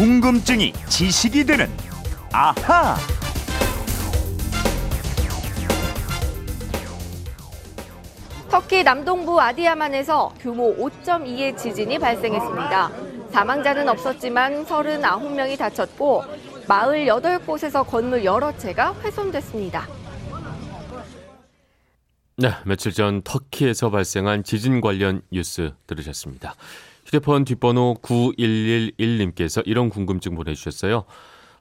궁금증이 지식이 되는 아하. 터키 남동부 아디야만에서 규모 5.2의 지진이 발생했습니다. 사망자는 없었지만 39명이 다쳤고 마을 8곳에서 건물 여러 채가 훼손됐습니다. 네, 며칠 전 터키에서 발생한 지진 관련 뉴스 들으셨습니다. 휴대폰 뒷번호 9111님께서 이런 궁금증 보내주셨어요.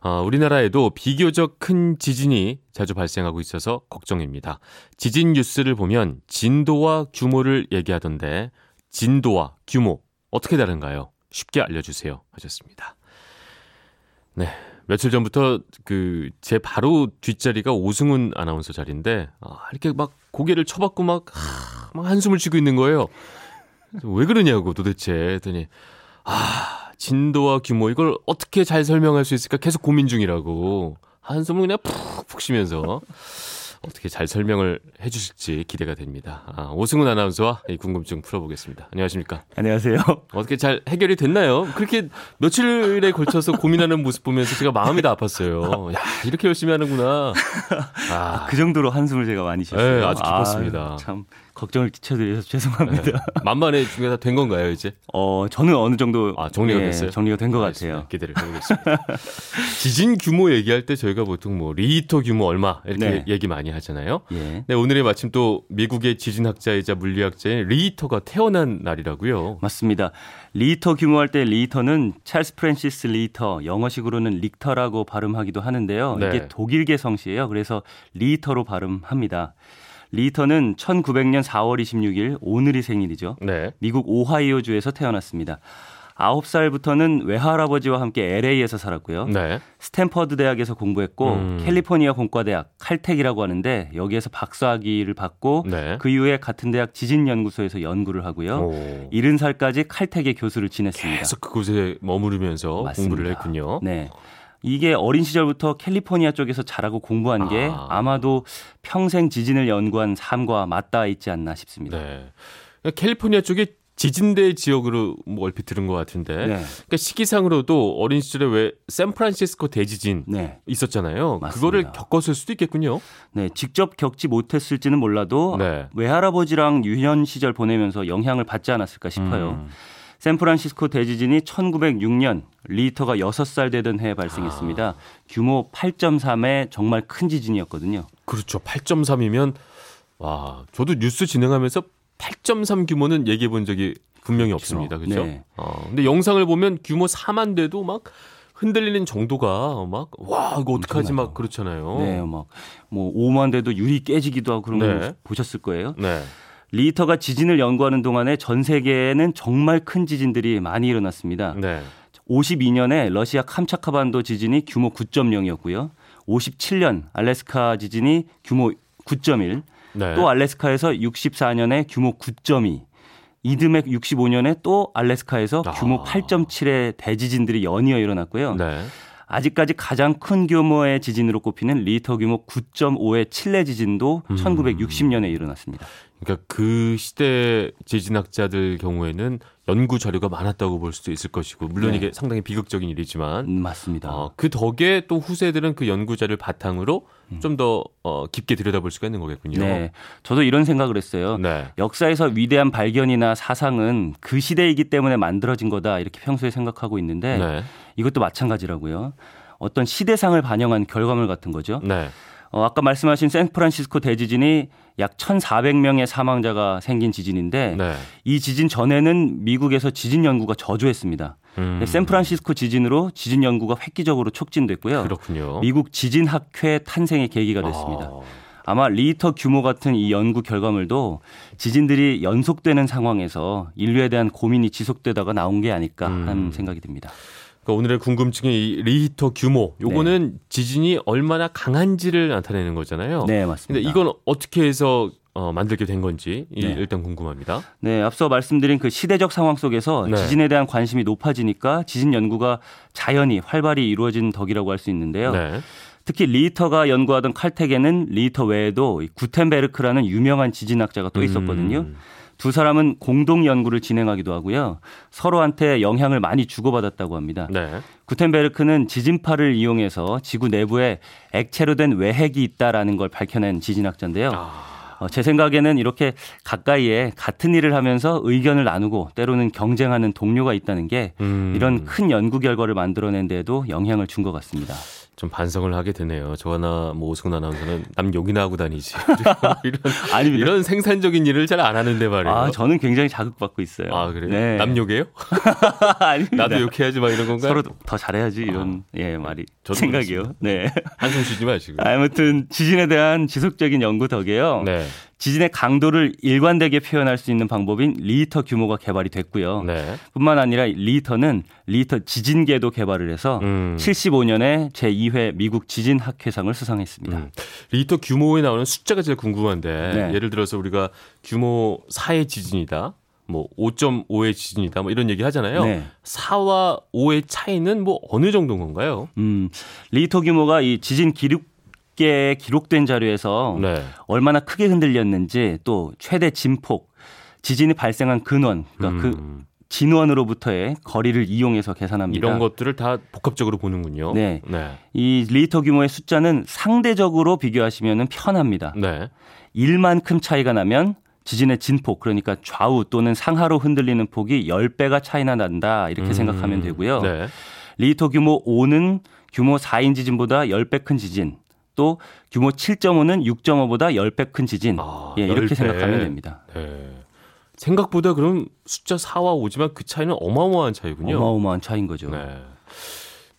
어, 우리나라에도 비교적 큰 지진이 자주 발생하고 있어서 걱정입니다. 지진 뉴스를 보면 진도와 규모를 얘기하던데 진도와 규모 어떻게 다른가요? 쉽게 알려주세요 하셨습니다. 네. 며칠 전부터 그 제 바로 뒷자리가 오승훈 아나운서 자리인데 아, 이렇게 막 고개를 쳐박고 막, 하, 막 한숨을 쉬고 있는 거예요. 왜 그러냐고 도대체 했더니 아 진도와 규모 이걸 어떻게 잘 설명할 수 있을까 계속 고민 중이라고 한숨을 그냥 푹푹 쉬면서 어떻게 잘 설명을 해주실지 기대가 됩니다. 아, 오승훈 아나운서와 이 궁금증 풀어보겠습니다. 안녕하십니까? 안녕하세요. 어떻게 잘 해결이 됐나요? 그렇게 며칠에 걸쳐서 고민하는 모습 보면서 제가 마음이 다 아팠어요. 야, 이렇게 열심히 하는구나. 아, 그 정도로 한숨을 제가 많이 쉬었어요. 네, 아주 깊었습니다. 아, 참 걱정을 끼쳐드려서 죄송합니다. 네. 만반의 준비 다 된 건가요, 이제? 어, 저는 어느 정도 아, 정리가 네, 됐어요. 정리가 된 것 같아요. 기대를 해보겠습니다. 지진 규모 얘기할 때 저희가 보통 뭐 리히터 규모 얼마 이렇게 네. 얘기 많이 하잖아요. 예. 네, 오늘의 마침 또 미국의 지진학자이자 물리학자인 리히터가 태어난 날이라고요. 맞습니다. 리히터 규모할 때 리히터는 찰스 프랜시스 리히터, 영어식으로는 릭터라고 발음하기도 하는데요. 네. 이게 독일계 성씨예요. 그래서 리히터로 발음합니다. 리히터는 1900년 4월 26일 오늘이 생일이죠. 네. 미국 오하이오주에서 태어났습니다. 9살부터는 외할아버지와 함께 LA에서 살았고요. 네. 스탠퍼드 대학에서 공부했고 음. 캘리포니아 공과대학 칼텍이라고 하는데 여기에서 박사학위를 받고 네. 그 이후에 같은 대학 지진연구소에서 연구를 하고요. 오. 70살까지 칼텍의 교수를 지냈습니다. 계속 그곳에 머무르면서 맞습니다. 공부를 했군요. 네. 이게 어린 시절부터 캘리포니아 쪽에서 자라고 공부한 게 아. 아마도 평생 지진을 연구한 삶과 맞닿아 있지 않나 싶습니다. 네. 그러니까 캘리포니아 쪽에 지진대 지역으로 뭐 얼핏 들은 것 같은데 네. 그러니까 시기상으로도 어린 시절에 왜 샌프란시스코 대지진 네. 있었잖아요. 맞습니다. 그거를 겪었을 수도 있겠군요. 네, 직접 겪지 못했을지는 몰라도 네. 외할아버지랑 유년 시절 보내면서 영향을 받지 않았을까 싶어요. 음. 샌프란시스코 대지진이 1906년 리히터가 6살 되던 해에 발생했습니다. 아. 규모 8.3의 정말 큰 지진이었거든요. 그렇죠. 8.3이면 와, 저도 뉴스 진행하면서 8.3 규모는 얘기해 본 적이 분명히 없습니다. 그렇죠? 네. 어, 근데 영상을 보면 규모 4만 돼도 막 흔들리는 정도가 막 와, 이거 어떡하지 막 그렇잖아요. 네, 막 뭐 5만 대도 유리 깨지기도 하고 그런 네. 거 보셨을 거예요. 네. 리히터가 지진을 연구하는 동안에 전 세계에는 정말 큰 지진들이 많이 일어났습니다. 네. 52년에 러시아 캄차카반도 지진이 규모 9.0이었고요. 57년 알래스카 지진이 규모 9.1, 네. 또 알래스카에서 64년에 규모 9.2, 이듬해 65년에 또 알래스카에서 아. 규모 8.7의 대지진들이 연이어 일어났고요. 네. 아직까지 가장 큰 규모의 지진으로 꼽히는 리히터 규모 9.5의 칠레 지진도 음. 1960년에 일어났습니다. 그러니까 그 시대 지진학자들 경우에는 연구 자료가 많았다고 볼 수도 있을 것이고 물론 네. 이게 상당히 비극적인 일이지만 음, 맞습니다. 어, 그 덕에 또 후세들은 그 연구 자료를 바탕으로 좀더 어, 깊게 들여다볼 수가 있는 거겠군요. 음. 네. 저도 이런 생각을 했어요. 네. 역사에서 위대한 발견이나 사상은 그 시대이기 때문에 만들어진 거다 이렇게 평소에 생각하고 있는데 네. 이것도 마찬가지라고요. 어떤 시대상을 반영한 결과물 같은 거죠. 네. 어, 아까 말씀하신 샌프란시스코 대지진이 약 1,400명의 사망자가 생긴 지진인데 네. 이 지진 전에는 미국에서 지진 연구가 저조했습니다. 음, 네, 샌프란시스코 지진으로 지진 연구가 획기적으로 촉진됐고요. 그렇군요. 미국 지진학회 탄생의 계기가 됐습니다. 아, 아마 리히터 규모 같은 이 연구 결과물도 지진들이 연속되는 상황에서 인류에 대한 고민이 지속되다가 나온 게 아닐까 하는 음. 생각이 듭니다. 그러니까 오늘의 궁금증이 이 리히터 규모. 요거는 지진이 얼마나 강한지를 나타내는 거잖아요. 네, 맞습니다. 이건 어떻게 해서 어, 만들게 된 건지 이- 네. 일단 궁금합니다. 네, 앞서 말씀드린 그 시대적 상황 속에서 네. 지진에 대한 관심이 높아지니까 지진 연구가 자연히 활발히 이루어진 덕이라고 할 수 있는데요. 네. 특히 리히터가 연구하던 칼텍에는 리히터 외에도 이 구텐베르크라는 유명한 지진학자가 또 있었거든요. 음, 두 사람은 공동 연구를 진행하기도 하고요. 서로한테 영향을 많이 주고받았다고 합니다. 네. 구텐베르크는 지진파를 이용해서 지구 내부에 액체로 된 외핵이 있다라는 걸 밝혀낸 지진학자인데요. 아, 어, 제 생각에는 이렇게 가까이에 같은 일을 하면서 의견을 나누고 때로는 경쟁하는 동료가 있다는 게 음, 이런 큰 연구 결과를 만들어낸 데에도 영향을 준 것 같습니다. 좀 반성을 하게 되네요. 저나 뭐 오승훈 아나운서는 남 욕이나 하고 다니지. 이런 아닙니다. 이런 생산적인 일을 잘 안 하는데 말이에요. 아, 저는 굉장히 자극받고 있어요. 아, 그래요? 네. 남 욕이에요? 아닙니다. 나도 욕해야지 막 이런 건가요? 서로 더 잘해야지 이런 예 말이 저도 생각이요. 네. 한숨 쉬지 마시고. 아무튼 지진에 대한 지속적인 연구 덕에요. 네. 지진의 강도를 일관되게 표현할 수 있는 방법인 리히터 규모가 개발이 됐고요. 네. 뿐만 아니라 리히터는 리히터 지진계도 개발을 해서 음. 75년에 제2회 미국 지진 학회상을 수상했습니다. 음. 리히터 규모에 나오는 숫자가 제일 궁금한데 네. 예를 들어서 우리가 규모 4의 지진이다. 뭐 5.5의 지진이다. 뭐 이런 얘기 하잖아요. 네. 4와 5의 차이는 뭐 어느 정도인 건가요? 음, 리히터 규모가 이 지진 기록계에 기록된 자료에서 네. 얼마나 크게 흔들렸는지 또 최대 진폭, 지진이 발생한 근원, 그러니까 그 음, 진원으로부터의 거리를 이용해서 계산합니다. 이런 것들을 다 복합적으로 보는군요. 네. 네. 이 리히터 규모의 숫자는 상대적으로 비교하시면 편합니다. 네. 1만큼 차이가 나면 지진의 진폭 그러니까 좌우 또는 상하로 흔들리는 폭이 10배가 차이가 난다 이렇게 음, 생각하면 되고요. 네. 리히터 규모 5는 규모 4인 지진보다 10배 큰 지진 또 규모 7.5는 6.5보다 10배 큰 지진 아, 예, 이렇게 10배. 생각하면 됩니다. 네. 생각보다 그럼 숫자 4와 5지만 그 차이는 어마어마한 차이군요. 어마어마한 차이인 거죠. 네.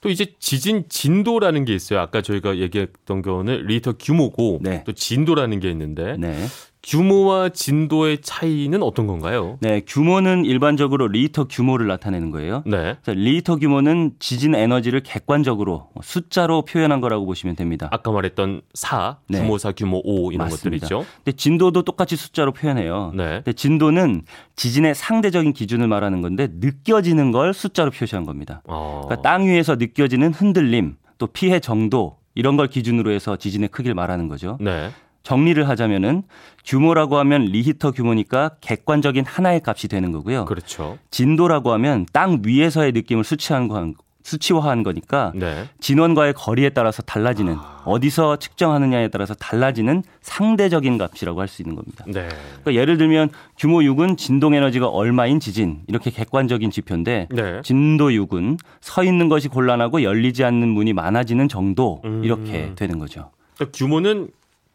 또 이제 지진 진도라는 게 있어요. 아까 저희가 얘기했던 거는 리히터 규모고 네. 또 진도라는 게 있는데 네. 규모와 진도의 차이는 어떤 건가요? 네, 규모는 일반적으로 리히터 규모를 나타내는 거예요. 네. 자, 리히터 규모는 지진 에너지를 객관적으로 숫자로 표현한 거라고 보시면 됩니다. 아까 말했던 4, 네. 규모 4, 규모 5 이런 맞습니다. 것들이죠. 근데 진도도 똑같이 숫자로 표현해요. 네. 근데 진도는 지진의 상대적인 기준을 말하는 건데 느껴지는 걸 숫자로 표시한 겁니다. 어. 그러니까 땅 위에서 느껴지는 흔들림, 또 피해 정도 이런 걸 기준으로 해서 지진의 크기를 말하는 거죠. 네. 정리를 하자면은 규모라고 하면 리히터 규모니까 객관적인 하나의 값이 되는 거고요. 그렇죠. 진도라고 하면 땅 위에서의 느낌을 수치한 거 수치화한 거니까 네. 진원과의 거리에 따라서 달라지는 어디서 측정하느냐에 따라서 달라지는 상대적인 값이라고 할 수 있는 겁니다. 네. 그러니까 예를 들면 규모 6은 진동 에너지가 얼마인 지진 이렇게 객관적인 지표인데 네. 진도 6은 서 있는 것이 곤란하고 열리지 않는 문이 많아지는 정도 음. 이렇게 되는 거죠. 그러니까 규모는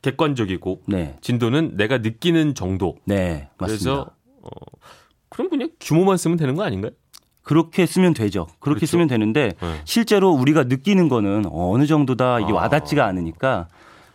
객관적이고 네, 진도는 내가 느끼는 정도. 네 맞습니다. 그래서 어, 그럼 그냥 규모만 쓰면 되는 거 아닌가요? 그렇게 쓰면 되죠. 그렇게 그렇죠. 쓰면 되는데 네. 실제로 우리가 느끼는 거는 어느 정도다 이게 아. 와닿지가 않으니까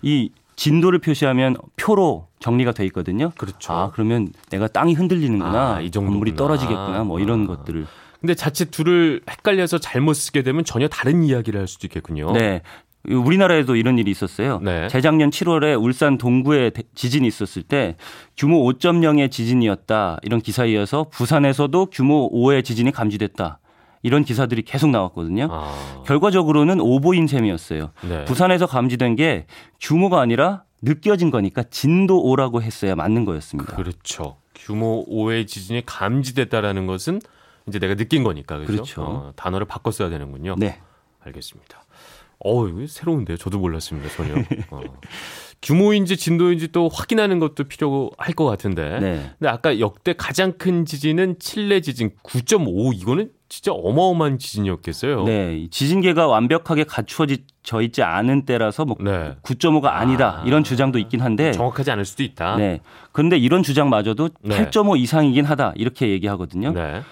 이 진도를 표시하면 표로 정리가 돼 있거든요. 그렇죠. 아 그러면 내가 땅이 흔들리는구나, 아, 이 정도구나. 건물이 떨어지겠구나, 뭐 이런 아. 것들을. 근데 자칫 둘을 헷갈려서 잘못 쓰게 되면 전혀 다른 이야기를 할 수도 있겠군요. 네. 우리나라에도 이런 일이 있었어요. 네. 재작년 7월에 울산 동구에 대- 지진이 있었을 때 규모 5.0의 지진이었다. 이런 기사에 이어서 부산에서도 규모 5의 지진이 감지됐다. 이런 기사들이 계속 나왔거든요. 아, 결과적으로는 오보인 셈이었어요. 네. 부산에서 감지된 게 규모가 아니라 느껴진 거니까 진도 5라고 했어야 맞는 거였습니다. 그렇죠. 규모 5의 지진이 감지됐다라는 것은 이제 내가 느낀 거니까 그렇죠. 그렇죠. 어, 단어를 바꿔 써야 되는군요. 네. 알겠습니다. 어, 이거 새로운데요. 저도 몰랐습니다. 전혀. 어. 규모인지 진도인지 또 확인하는 것도 필요할 것 같은데. 네. 근데 아까 역대 가장 큰 지진은 칠레 지진 9.5 이거는 진짜 어마어마한 지진이었겠어요. 네. 이 지진계가 완벽하게 갖추어져 있지 않은 때라서 뭐 네. 9.5가 아니다. 아. 이런 주장도 있긴 한데 정확하지 않을 수도 있다. 네. 그런데 이런 주장마저도 네. 8.5 이상이긴 하다. 이렇게 얘기하거든요. 네.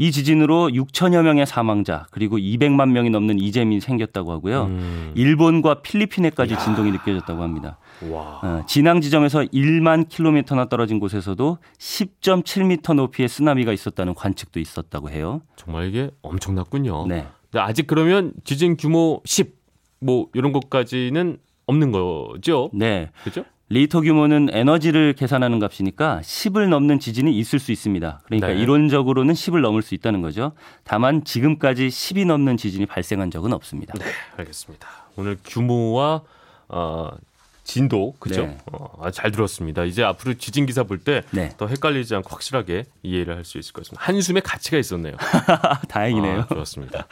이 지진으로 6천여 명의 사망자 그리고 200만 명이 넘는 이재민이 생겼다고 하고요. 음. 일본과 필리핀에까지 진동이 느껴졌다고 합니다. 와. 어, 진앙 지점에서 1만 킬로미터나 떨어진 곳에서도 10.7미터 높이의 쓰나미가 있었다는 관측도 있었다고 해요. 정말 이게 엄청났군요. 네. 아직 그러면 지진 규모 10 뭐 이런 것까지는 없는 거죠. 네. 그렇죠? 리히터 규모는 에너지를 계산하는 값이니까 10을 넘는 지진이 있을 수 있습니다. 그러니까 네. 이론적으로는 10을 넘을 수 있다는 거죠. 다만 지금까지 10이 넘는 지진이 발생한 적은 없습니다. 알겠습니다. 오늘 규모와 어, 진도 그죠? 네. 어, 아, 잘 들었습니다. 이제 앞으로 지진 기사 볼 때더 네. 헷갈리지 않고 확실하게 이해를 할 수 있을 것 같습니다. 한숨의 가치가 있었네요. 다행이네요. 아, 좋았습니다.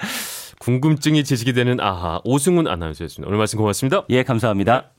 궁금증이 지식이 되는 아하 오승훈 아나운서였습니다. 오늘 말씀 고맙습니다. 예, 감사합니다.